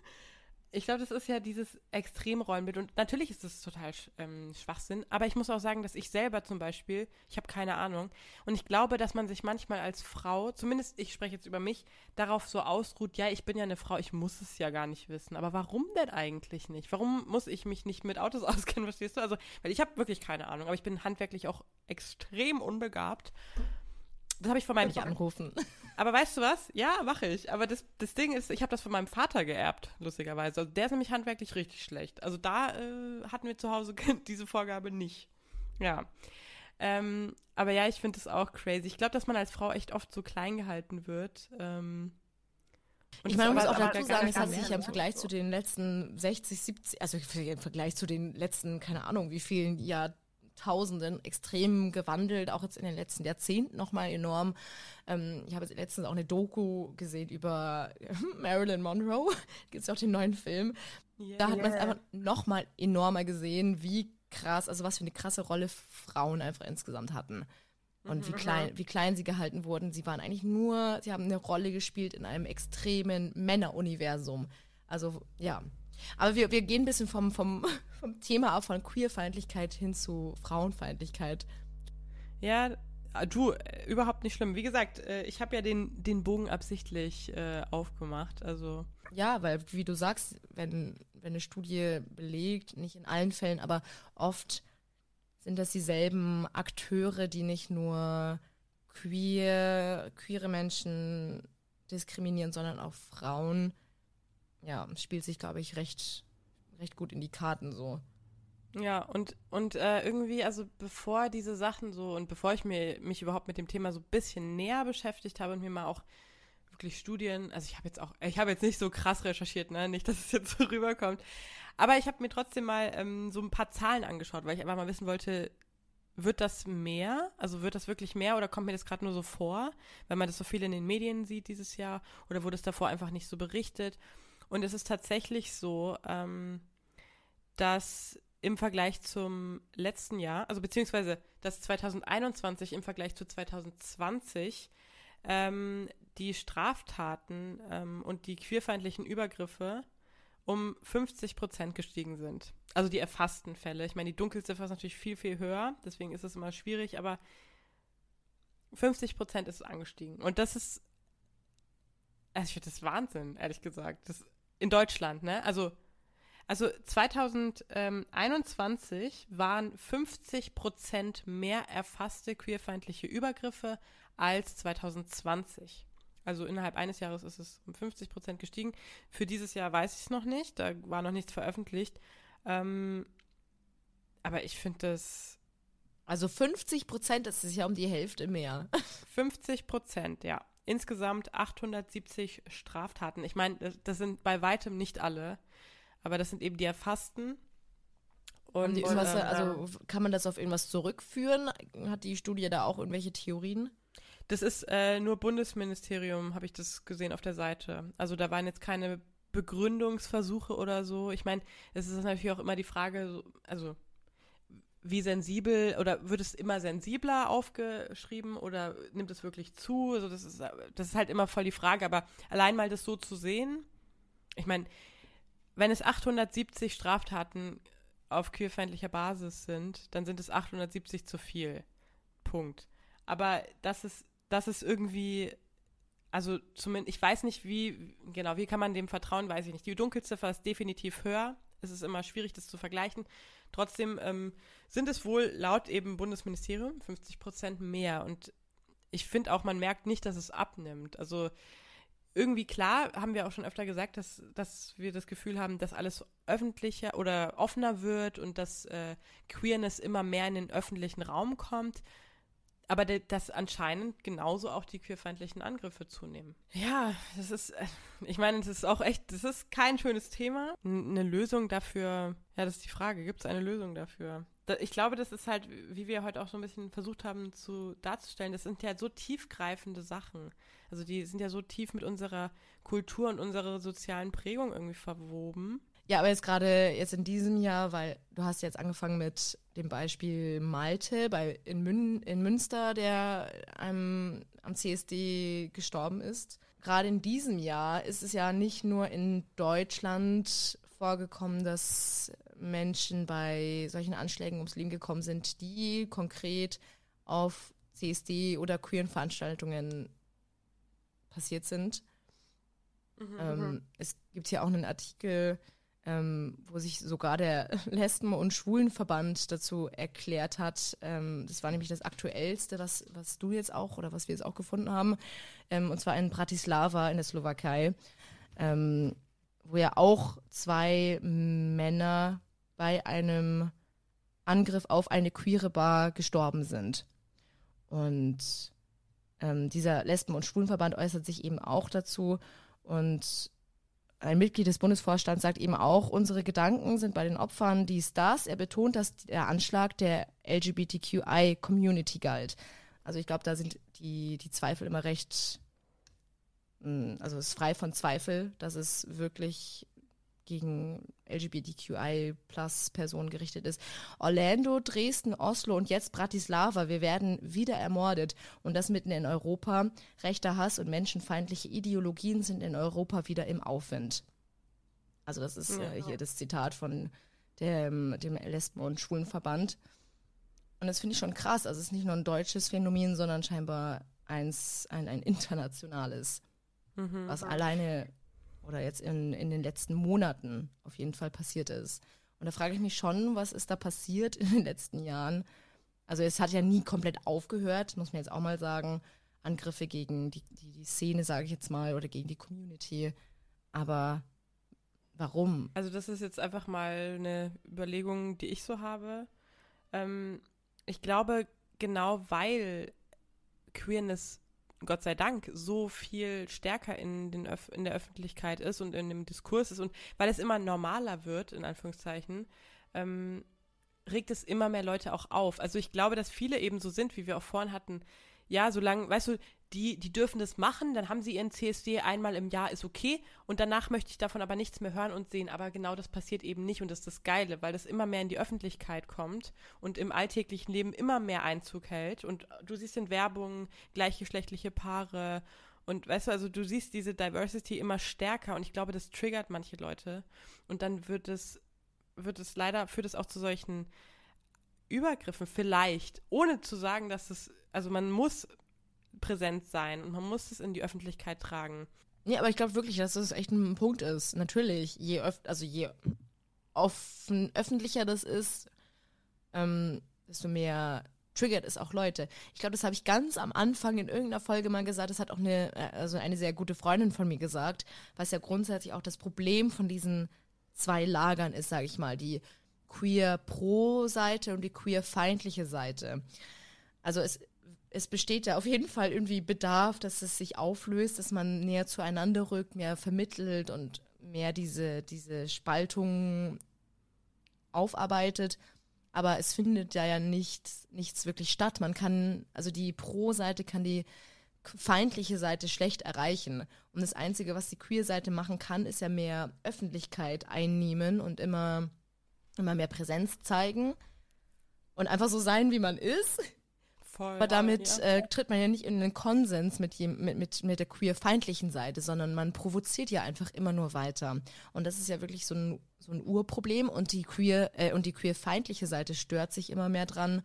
Ich glaube, das ist ja dieses Extremrollenbild und natürlich ist das total ähm, Schwachsinn, aber ich muss auch sagen, dass ich selber zum Beispiel, ich habe keine Ahnung und ich glaube, dass man sich manchmal als Frau, zumindest ich spreche jetzt über mich, darauf so ausruht, ja, ich bin ja eine Frau, ich muss es ja gar nicht wissen, aber warum denn eigentlich nicht? Warum muss ich mich nicht mit Autos auskennen, verstehst du? Also, weil ich habe wirklich keine Ahnung, aber ich bin handwerklich auch extrem unbegabt. Das habe ich von meinem nicht anrufen. Aber weißt du was? Ja, mache ich. Aber das, das Ding ist, ich habe das von meinem Vater geerbt, lustigerweise. Also der ist nämlich handwerklich richtig schlecht. Also da äh, hatten wir zu Hause diese Vorgabe nicht. Ja. Ähm, aber ja, ich finde das auch crazy. Ich glaube, dass man als Frau echt oft so klein gehalten wird. Ähm, und ich meine, man muss auch dazu sagen, es hat sich ja im Vergleich zu den letzten 60, 70, also im Vergleich zu den letzten, keine Ahnung, wie vielen Jahr, Jahrtausenden extrem gewandelt, auch jetzt in den letzten Jahrzehnten nochmal enorm. Ähm, ich habe jetzt letztens auch eine Doku gesehen über Marilyn Monroe. Gibt es auch den neuen Film. Yeah, da hat man es einfach nochmal enormer gesehen, wie krass, also was für eine krasse Rolle Frauen einfach insgesamt hatten. Und mhm, wie klein, wie klein sie gehalten wurden. Sie waren eigentlich nur, sie haben eine Rolle gespielt in einem extremen Männeruniversum. Also ja, aber wir, wir gehen ein bisschen vom, vom, vom Thema ab, von Queerfeindlichkeit hin zu Frauenfeindlichkeit. Ja, du, äh, überhaupt nicht schlimm. Wie gesagt, äh, ich habe ja den, den Bogen absichtlich äh, aufgemacht. Also. Ja, weil, wie du sagst, wenn, wenn eine Studie belegt, nicht in allen Fällen, aber oft sind das dieselben Akteure, die nicht nur queer, queere Menschen diskriminieren, sondern auch Frauen ja, spielt sich, glaube ich, recht, recht gut in die Karten so. Ja, und, und äh, irgendwie, also bevor diese Sachen so und bevor ich mir, mich überhaupt mit dem Thema so ein bisschen näher beschäftigt habe und mir mal auch wirklich Studien, also ich habe jetzt auch, ich habe jetzt nicht so krass recherchiert, ne, nicht, dass es jetzt so rüberkommt, aber ich habe mir trotzdem mal ähm, so ein paar Zahlen angeschaut, weil ich einfach mal wissen wollte, wird das mehr? Also wird das wirklich mehr oder kommt mir das gerade nur so vor, weil man das so viel in den Medien sieht dieses Jahr oder wurde es davor einfach nicht so berichtet? Und es ist tatsächlich so, ähm, dass im Vergleich zum letzten Jahr, also beziehungsweise dass 2021 im Vergleich zu 2020 ähm, die Straftaten ähm, und die queerfeindlichen Übergriffe um 50 Prozent gestiegen sind. Also die erfassten Fälle. Ich meine, die Dunkelziffer ist natürlich viel, viel höher, deswegen ist es immer schwierig, aber 50 Prozent ist angestiegen. Und das ist, also ich finde das Wahnsinn, ehrlich gesagt. Das in Deutschland, ne? Also, also 2021 waren 50 Prozent mehr erfasste queerfeindliche Übergriffe als 2020. Also innerhalb eines Jahres ist es um 50 Prozent gestiegen. Für dieses Jahr weiß ich es noch nicht, da war noch nichts veröffentlicht. Ähm, aber ich finde das. Also 50 Prozent, das ist ja um die Hälfte mehr. 50 Prozent, ja insgesamt 870 Straftaten. Ich meine, das, sind bei weitem nicht alle, aber das sind eben die erfassten. Und, und was, ähm, also kann man das auf irgendwas zurückführen? Hat die Studie da auch irgendwelche Theorien? Das ist äh, nur Bundesministerium, habe ich das gesehen auf der Seite. Also da waren jetzt keine Begründungsversuche oder so. Ich meine, es ist natürlich auch immer die Frage, also wie sensibel oder wird es immer sensibler aufgeschrieben oder nimmt es wirklich zu? Also das ist, das ist halt immer voll die Frage, aber allein mal das so zu sehen, ich meine, wenn es 870 Straftaten auf queerfeindlicher Basis sind, dann sind es 870 zu viel. Punkt. Aber das ist, das ist irgendwie, also zumindest, ich weiß nicht, wie, genau, wie kann man dem vertrauen, weiß ich nicht. Die Dunkelziffer ist definitiv höher. Es ist immer schwierig, das zu vergleichen. Trotzdem ähm, sind es wohl laut eben Bundesministerium 50 Prozent mehr. Und ich finde auch, man merkt nicht, dass es abnimmt. Also irgendwie klar, haben wir auch schon öfter gesagt, dass, dass wir das Gefühl haben, dass alles öffentlicher oder offener wird und dass äh, Queerness immer mehr in den öffentlichen Raum kommt. Aber dass anscheinend genauso auch die queerfeindlichen Angriffe zunehmen. Ja, das ist, äh, ich meine, das ist auch echt, das ist kein schönes Thema. Eine Lösung dafür, ja, das ist die Frage, gibt es eine Lösung dafür? ich glaube, das ist halt, wie wir heute auch so ein bisschen versucht haben zu darzustellen, das sind ja so tiefgreifende Sachen. Also die sind ja so tief mit unserer Kultur und unserer sozialen Prägung irgendwie verwoben. Ja, aber jetzt gerade jetzt in diesem Jahr, weil du hast jetzt angefangen mit dem Beispiel Malte bei, in, Mün, in Münster, der einem, am CSD gestorben ist. Gerade in diesem Jahr ist es ja nicht nur in Deutschland vorgekommen, dass Menschen bei solchen Anschlägen ums Leben gekommen sind, die konkret auf CSD oder queeren Veranstaltungen passiert sind. Mhm, ähm, mhm. es gibt hier auch einen Artikel, ähm, wo sich sogar der Lesben- und Schwulenverband dazu erklärt hat. Ähm, das war nämlich das Aktuellste, was, was du jetzt auch oder was wir jetzt auch gefunden haben. Ähm, und zwar in Bratislava in der Slowakei, ähm, wo ja auch zwei Männer bei einem Angriff auf eine queere Bar gestorben sind. Und ähm, dieser Lesben- und Schwulenverband äußert sich eben auch dazu und ein Mitglied des Bundesvorstands sagt eben auch, unsere Gedanken sind bei den Opfern dies, das. Er betont, dass der Anschlag der LGBTQI-Community galt. Also ich glaube, da sind die, die Zweifel immer recht, hm, also es ist frei von Zweifel, dass es wirklich gegen LGBTQI plus Personen gerichtet ist. Orlando, Dresden, Oslo und jetzt Bratislava. Wir werden wieder ermordet. Und das mitten in Europa. Rechter Hass und menschenfeindliche Ideologien sind in Europa wieder im Aufwind. Also das ist äh, hier das Zitat von dem, dem Lesben- und Schwulenverband. Und das finde ich schon krass. Also es ist nicht nur ein deutsches Phänomen, sondern scheinbar eins, ein, ein internationales, mhm. was alleine oder jetzt in, in den letzten Monaten auf jeden Fall passiert ist. Und da frage ich mich schon, was ist da passiert in den letzten Jahren? Also es hat ja nie komplett aufgehört, muss man jetzt auch mal sagen. Angriffe gegen die, die, die Szene, sage ich jetzt mal, oder gegen die Community. Aber warum? Also das ist jetzt einfach mal eine Überlegung, die ich so habe. Ähm, ich glaube, genau weil Queerness Gott sei Dank so viel stärker in, den Öf in der Öffentlichkeit ist und in dem Diskurs ist und weil es immer normaler wird, in Anführungszeichen, ähm, regt es immer mehr Leute auch auf. Also ich glaube, dass viele eben so sind, wie wir auch vorhin hatten, ja, solange, weißt du, die, die dürfen das machen, dann haben sie ihren CSD einmal im Jahr, ist okay. Und danach möchte ich davon aber nichts mehr hören und sehen. Aber genau das passiert eben nicht und das ist das Geile, weil das immer mehr in die Öffentlichkeit kommt und im alltäglichen Leben immer mehr Einzug hält. Und du siehst in Werbung gleichgeschlechtliche Paare und weißt du, also du siehst diese Diversity immer stärker und ich glaube, das triggert manche Leute. Und dann wird es, wird es leider, führt es auch zu solchen Übergriffen, vielleicht, ohne zu sagen, dass es also man muss präsent sein und man muss es in die Öffentlichkeit tragen. Ja, aber ich glaube wirklich, dass das echt ein Punkt ist. Natürlich, je öf also je offen, öffentlicher das ist, ähm, desto mehr triggert es auch Leute. Ich glaube, das habe ich ganz am Anfang in irgendeiner Folge mal gesagt. Das hat auch eine, äh, also eine sehr gute Freundin von mir gesagt, was ja grundsätzlich auch das Problem von diesen zwei Lagern ist, sage ich mal, die queer-pro-Seite und die queer-feindliche Seite. Also es es besteht ja auf jeden Fall irgendwie Bedarf, dass es sich auflöst, dass man näher zueinander rückt, mehr vermittelt und mehr diese, diese Spaltung aufarbeitet. Aber es findet ja, ja nicht, nichts wirklich statt. Man kann, also die Pro-Seite kann die feindliche Seite schlecht erreichen. Und das Einzige, was die Queer-Seite machen kann, ist ja mehr Öffentlichkeit einnehmen und immer, immer mehr Präsenz zeigen und einfach so sein, wie man ist. Voll, Aber damit ja. äh, tritt man ja nicht in einen Konsens mit, mit, mit, mit der queer-feindlichen Seite, sondern man provoziert ja einfach immer nur weiter. Und das ist ja wirklich so ein, so ein Urproblem und die queer äh, und die queer-feindliche Seite stört sich immer mehr dran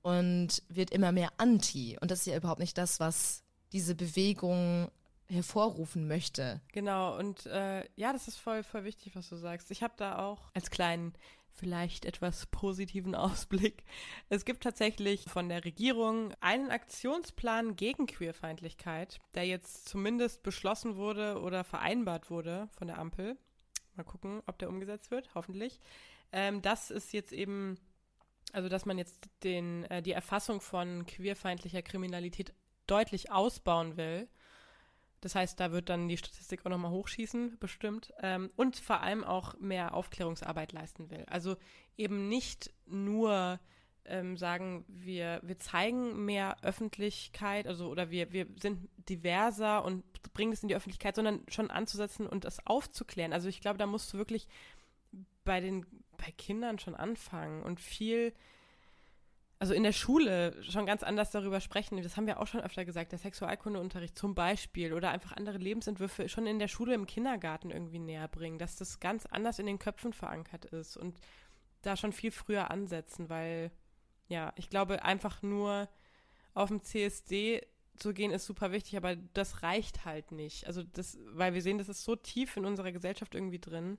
und wird immer mehr anti. Und das ist ja überhaupt nicht das, was diese Bewegung hervorrufen möchte. Genau, und äh, ja, das ist voll, voll wichtig, was du sagst. Ich habe da auch als kleinen vielleicht etwas positiven Ausblick. Es gibt tatsächlich von der Regierung einen Aktionsplan gegen Queerfeindlichkeit, der jetzt zumindest beschlossen wurde oder vereinbart wurde von der Ampel. Mal gucken, ob der umgesetzt wird, hoffentlich. Ähm, das ist jetzt eben, also dass man jetzt den, äh, die Erfassung von queerfeindlicher Kriminalität deutlich ausbauen will. Das heißt, da wird dann die Statistik auch nochmal hochschießen, bestimmt. Ähm, und vor allem auch mehr Aufklärungsarbeit leisten will. Also eben nicht nur ähm, sagen, wir, wir zeigen mehr Öffentlichkeit, also oder wir, wir sind diverser und bringen es in die Öffentlichkeit, sondern schon anzusetzen und das aufzuklären. Also ich glaube, da musst du wirklich bei den, bei Kindern schon anfangen und viel also in der Schule schon ganz anders darüber sprechen. Das haben wir auch schon öfter gesagt. Der Sexualkundeunterricht zum Beispiel oder einfach andere Lebensentwürfe schon in der Schule, im Kindergarten irgendwie näher bringen, dass das ganz anders in den Köpfen verankert ist und da schon viel früher ansetzen, weil ja, ich glaube einfach nur auf dem CSD zu gehen ist super wichtig, aber das reicht halt nicht. Also das, weil wir sehen, das ist so tief in unserer Gesellschaft irgendwie drin.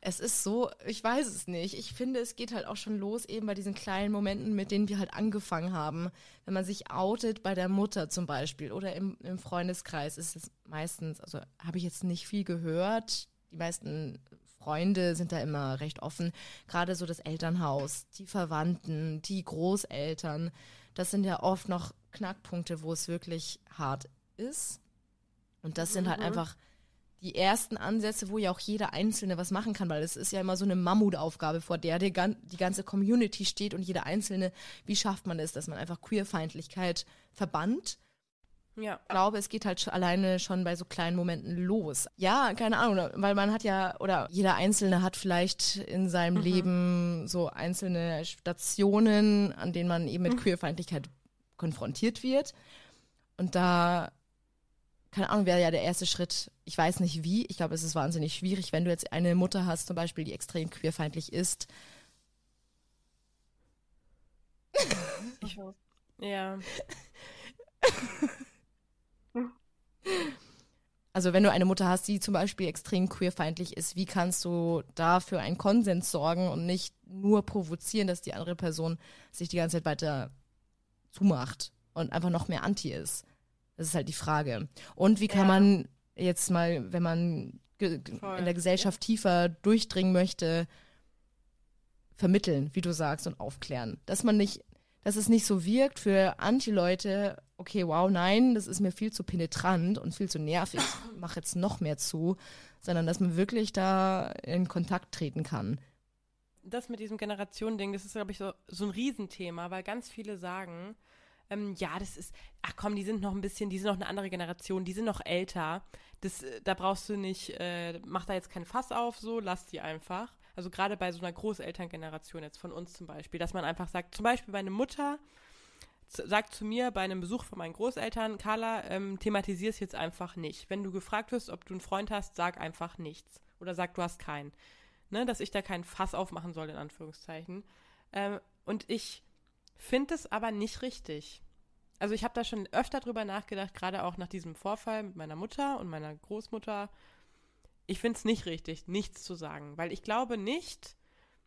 Es ist so, ich weiß es nicht. Ich finde, es geht halt auch schon los eben bei diesen kleinen Momenten, mit denen wir halt angefangen haben. Wenn man sich outet bei der Mutter zum Beispiel oder im, im Freundeskreis ist es meistens, also habe ich jetzt nicht viel gehört. Die meisten Freunde sind da immer recht offen. Gerade so das Elternhaus, die Verwandten, die Großeltern. Das sind ja oft noch Knackpunkte, wo es wirklich hart ist. Und das sind halt mhm. einfach die ersten Ansätze, wo ja auch jeder Einzelne was machen kann, weil es ist ja immer so eine Mammutaufgabe, vor der die ganze Community steht und jeder Einzelne, wie schafft man es, dass man einfach Queerfeindlichkeit verbannt? Ja. Ich glaube, es geht halt alleine schon bei so kleinen Momenten los. Ja, keine Ahnung, weil man hat ja, oder jeder Einzelne hat vielleicht in seinem mhm. Leben so einzelne Stationen, an denen man eben mit mhm. Queerfeindlichkeit konfrontiert wird. Und da, keine Ahnung, wäre ja der erste Schritt, ich weiß nicht wie, ich glaube, es ist wahnsinnig schwierig, wenn du jetzt eine Mutter hast, zum Beispiel, die extrem queerfeindlich ist. Ich, ja. Also wenn du eine Mutter hast, die zum Beispiel extrem queerfeindlich ist, wie kannst du da für einen Konsens sorgen und nicht nur provozieren, dass die andere Person sich die ganze Zeit weiter zumacht und einfach noch mehr anti ist. Das ist halt die Frage. Und wie kann ja. man jetzt mal, wenn man in der Gesellschaft tiefer durchdringen möchte, vermitteln, wie du sagst, und aufklären. Dass man nicht, dass es nicht so wirkt für Anti-Leute, okay, wow, nein, das ist mir viel zu penetrant und viel zu nervig, ich mache jetzt noch mehr zu, sondern dass man wirklich da in Kontakt treten kann das mit diesem Generationending, das ist, glaube ich, so, so ein Riesenthema, weil ganz viele sagen, ähm, ja, das ist, ach komm, die sind noch ein bisschen, die sind noch eine andere Generation, die sind noch älter. Das, äh, da brauchst du nicht, äh, mach da jetzt kein Fass auf, so, lass die einfach. Also gerade bei so einer Großelterngeneration jetzt von uns zum Beispiel, dass man einfach sagt, zum Beispiel meine Mutter sagt zu mir bei einem Besuch von meinen Großeltern, Carla, ähm, thematisier es jetzt einfach nicht. Wenn du gefragt wirst, ob du einen Freund hast, sag einfach nichts. Oder sag, du hast keinen ne, dass ich da kein Fass aufmachen soll, in Anführungszeichen. Ähm, und ich finde es aber nicht richtig. Also ich habe da schon öfter drüber nachgedacht, gerade auch nach diesem Vorfall mit meiner Mutter und meiner Großmutter. Ich finde es nicht richtig, nichts zu sagen, weil ich glaube nicht,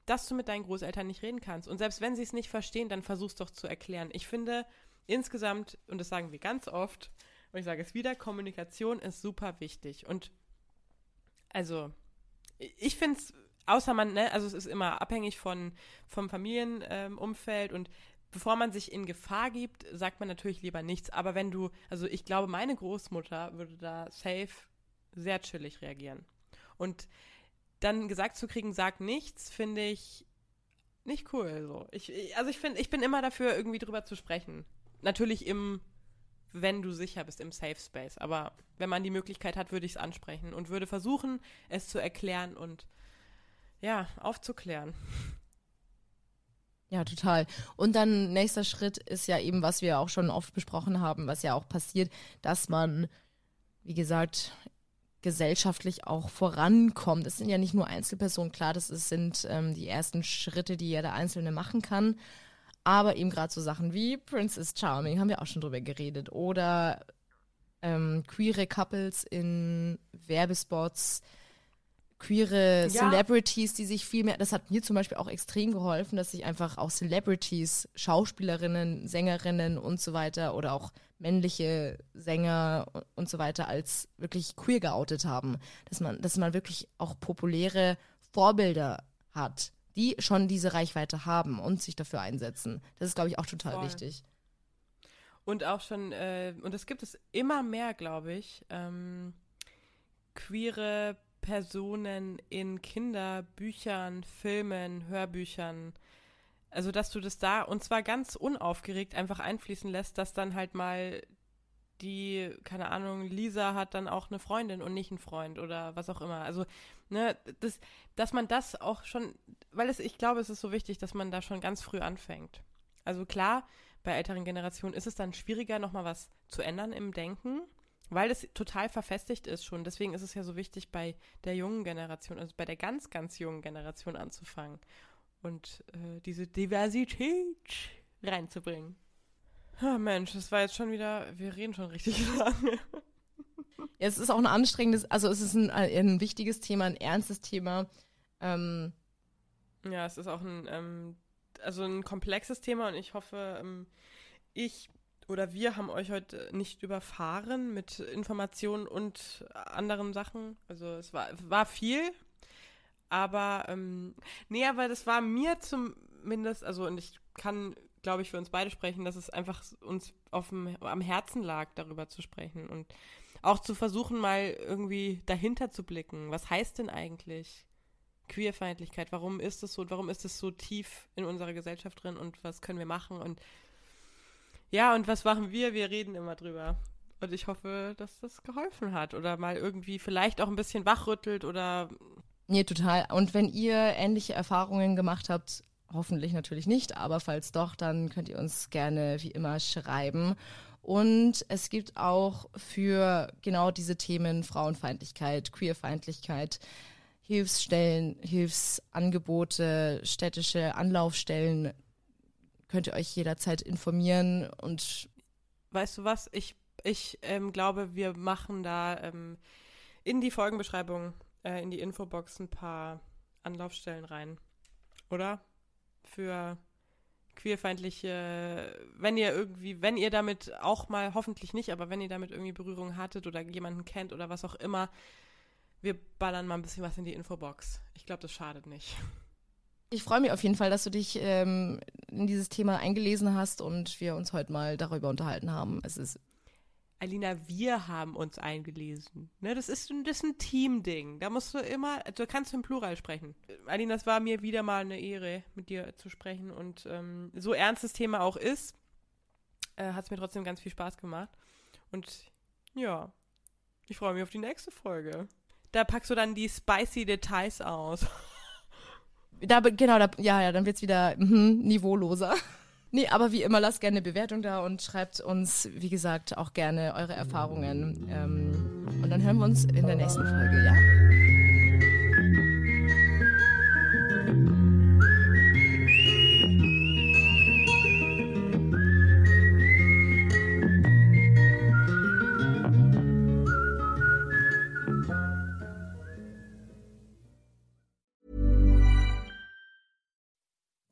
dass du mit deinen Großeltern nicht reden kannst. Und selbst wenn sie es nicht verstehen, dann versuch's doch zu erklären. Ich finde insgesamt, und das sagen wir ganz oft, und ich sage es wieder, Kommunikation ist super wichtig. Und also, ich finde es außer man, ne, also es ist immer abhängig von, vom Familienumfeld ähm, und bevor man sich in Gefahr gibt, sagt man natürlich lieber nichts. Aber wenn du, also ich glaube, meine Großmutter würde da safe sehr chillig reagieren. Und dann gesagt zu kriegen, sag nichts, finde ich nicht cool. So. Ich, also ich finde, ich bin immer dafür, irgendwie drüber zu sprechen. Natürlich im, wenn du sicher bist, im Safe Space. Aber wenn man die Möglichkeit hat, würde ich es ansprechen und würde versuchen, es zu erklären und ja, aufzuklären. Ja, total. Und dann nächster Schritt ist ja eben, was wir auch schon oft besprochen haben, was ja auch passiert, dass man, wie gesagt, gesellschaftlich auch vorankommt. Es sind ja nicht nur Einzelpersonen, klar, das ist, sind ähm, die ersten Schritte, die jeder Einzelne machen kann. Aber eben gerade so Sachen wie Princess Charming, haben wir auch schon drüber geredet. Oder ähm, queere Couples in Werbespots, queere Ja. Celebrities, die sich viel mehr, das hat mir zum Beispiel auch extrem geholfen, dass sich einfach auch Celebrities, Schauspielerinnen, Sängerinnen und so weiter oder auch männliche Sänger und- so weiter als wirklich queer geoutet haben. Dass man, dass man wirklich auch populäre Vorbilder hat, die schon diese Reichweite haben und sich dafür einsetzen. Das ist, glaube ich, auch total Voll. wichtig. Und auch schon, äh, und es gibt es immer mehr, glaube ich, ähm, queere Personen in Kinderbüchern, Filmen, Hörbüchern. Also, dass du das da, und zwar ganz unaufgeregt einfach einfließen lässt, dass dann halt mal die, keine Ahnung, Lisa hat dann auch eine Freundin und nicht einen Freund oder was auch immer. Also, ne, das, dass man das auch schon, weil es, ich glaube, es ist so wichtig, dass man da schon ganz früh anfängt. Also klar, bei älteren Generationen ist es dann schwieriger, nochmal was zu ändern im Denken, weil es total verfestigt ist schon. Deswegen ist es ja so wichtig, bei der jungen Generation, also bei der ganz, ganz jungen Generation anzufangen und äh, diese Diversität reinzubringen. Ah, Mensch, das war jetzt schon wieder, wir reden schon richtig lange. Ja, es ist auch ein anstrengendes, also es ist ein, ein wichtiges Thema, ein ernstes Thema. Ähm, Ja, es ist auch ein, ähm, also ein komplexes Thema und ich hoffe, ähm, ich oder wir haben euch heute nicht überfahren mit Informationen und anderen Sachen. Also es war, war viel, aber ähm, nee, aber das war mir zumindest, also und ich kann, glaube ich, für uns beide sprechen, dass es einfach uns auf am Herzen lag, darüber zu sprechen und auch zu versuchen, mal irgendwie dahinter zu blicken. Was heißt denn eigentlich Queerfeindlichkeit? Warum ist es so? Warum ist es so tief in unserer Gesellschaft drin? Und was können wir machen? Und ja, und was machen wir? Wir reden immer drüber. Und ich hoffe, dass das geholfen hat oder mal irgendwie vielleicht auch ein bisschen wachrüttelt oder nee, total. Und wenn ihr ähnliche Erfahrungen gemacht habt, hoffentlich natürlich nicht, aber falls doch, dann könnt ihr uns gerne wie immer schreiben. Und es gibt auch für genau diese Themen Frauenfeindlichkeit, Queerfeindlichkeit, Hilfsstellen, Hilfsangebote, städtische Anlaufstellen. Könnt ihr euch jederzeit informieren und weißt du was? Ich, ich ähm, glaube, wir machen da ähm, in die Folgenbeschreibung, äh, in die Infobox ein paar Anlaufstellen rein. Oder? Für queerfeindliche, wenn ihr irgendwie, wenn ihr damit auch mal, hoffentlich nicht, aber wenn ihr damit irgendwie Berührung hattet oder jemanden kennt oder was auch immer, wir ballern mal ein bisschen was in die Infobox. Ich glaube, das schadet nicht. Ich freue mich auf jeden Fall, dass du dich ähm, in dieses Thema eingelesen hast und wir uns heute mal darüber unterhalten haben. Es ist Alina, wir haben uns eingelesen. Ne, das ist, ein- das ist ein Team-Ding. Da musst du immer, du kannst im Plural sprechen. Alina, es war mir wieder mal eine Ehre, mit dir zu sprechen. Und ähm, so ernst das Thema auch ist, äh, hat es mir trotzdem ganz viel Spaß gemacht. Und ja, ich freue mich auf die nächste Folge. Da packst du dann die spicy Details aus. da genau, da, ja, ja, dann wird's wieder mhm, niveauloser. Nee, aber wie immer, lasst gerne eine Bewertung da und schreibt uns, wie gesagt, auch gerne eure Erfahrungen. Ähm, und dann hören wir uns in der nächsten Folge, ja?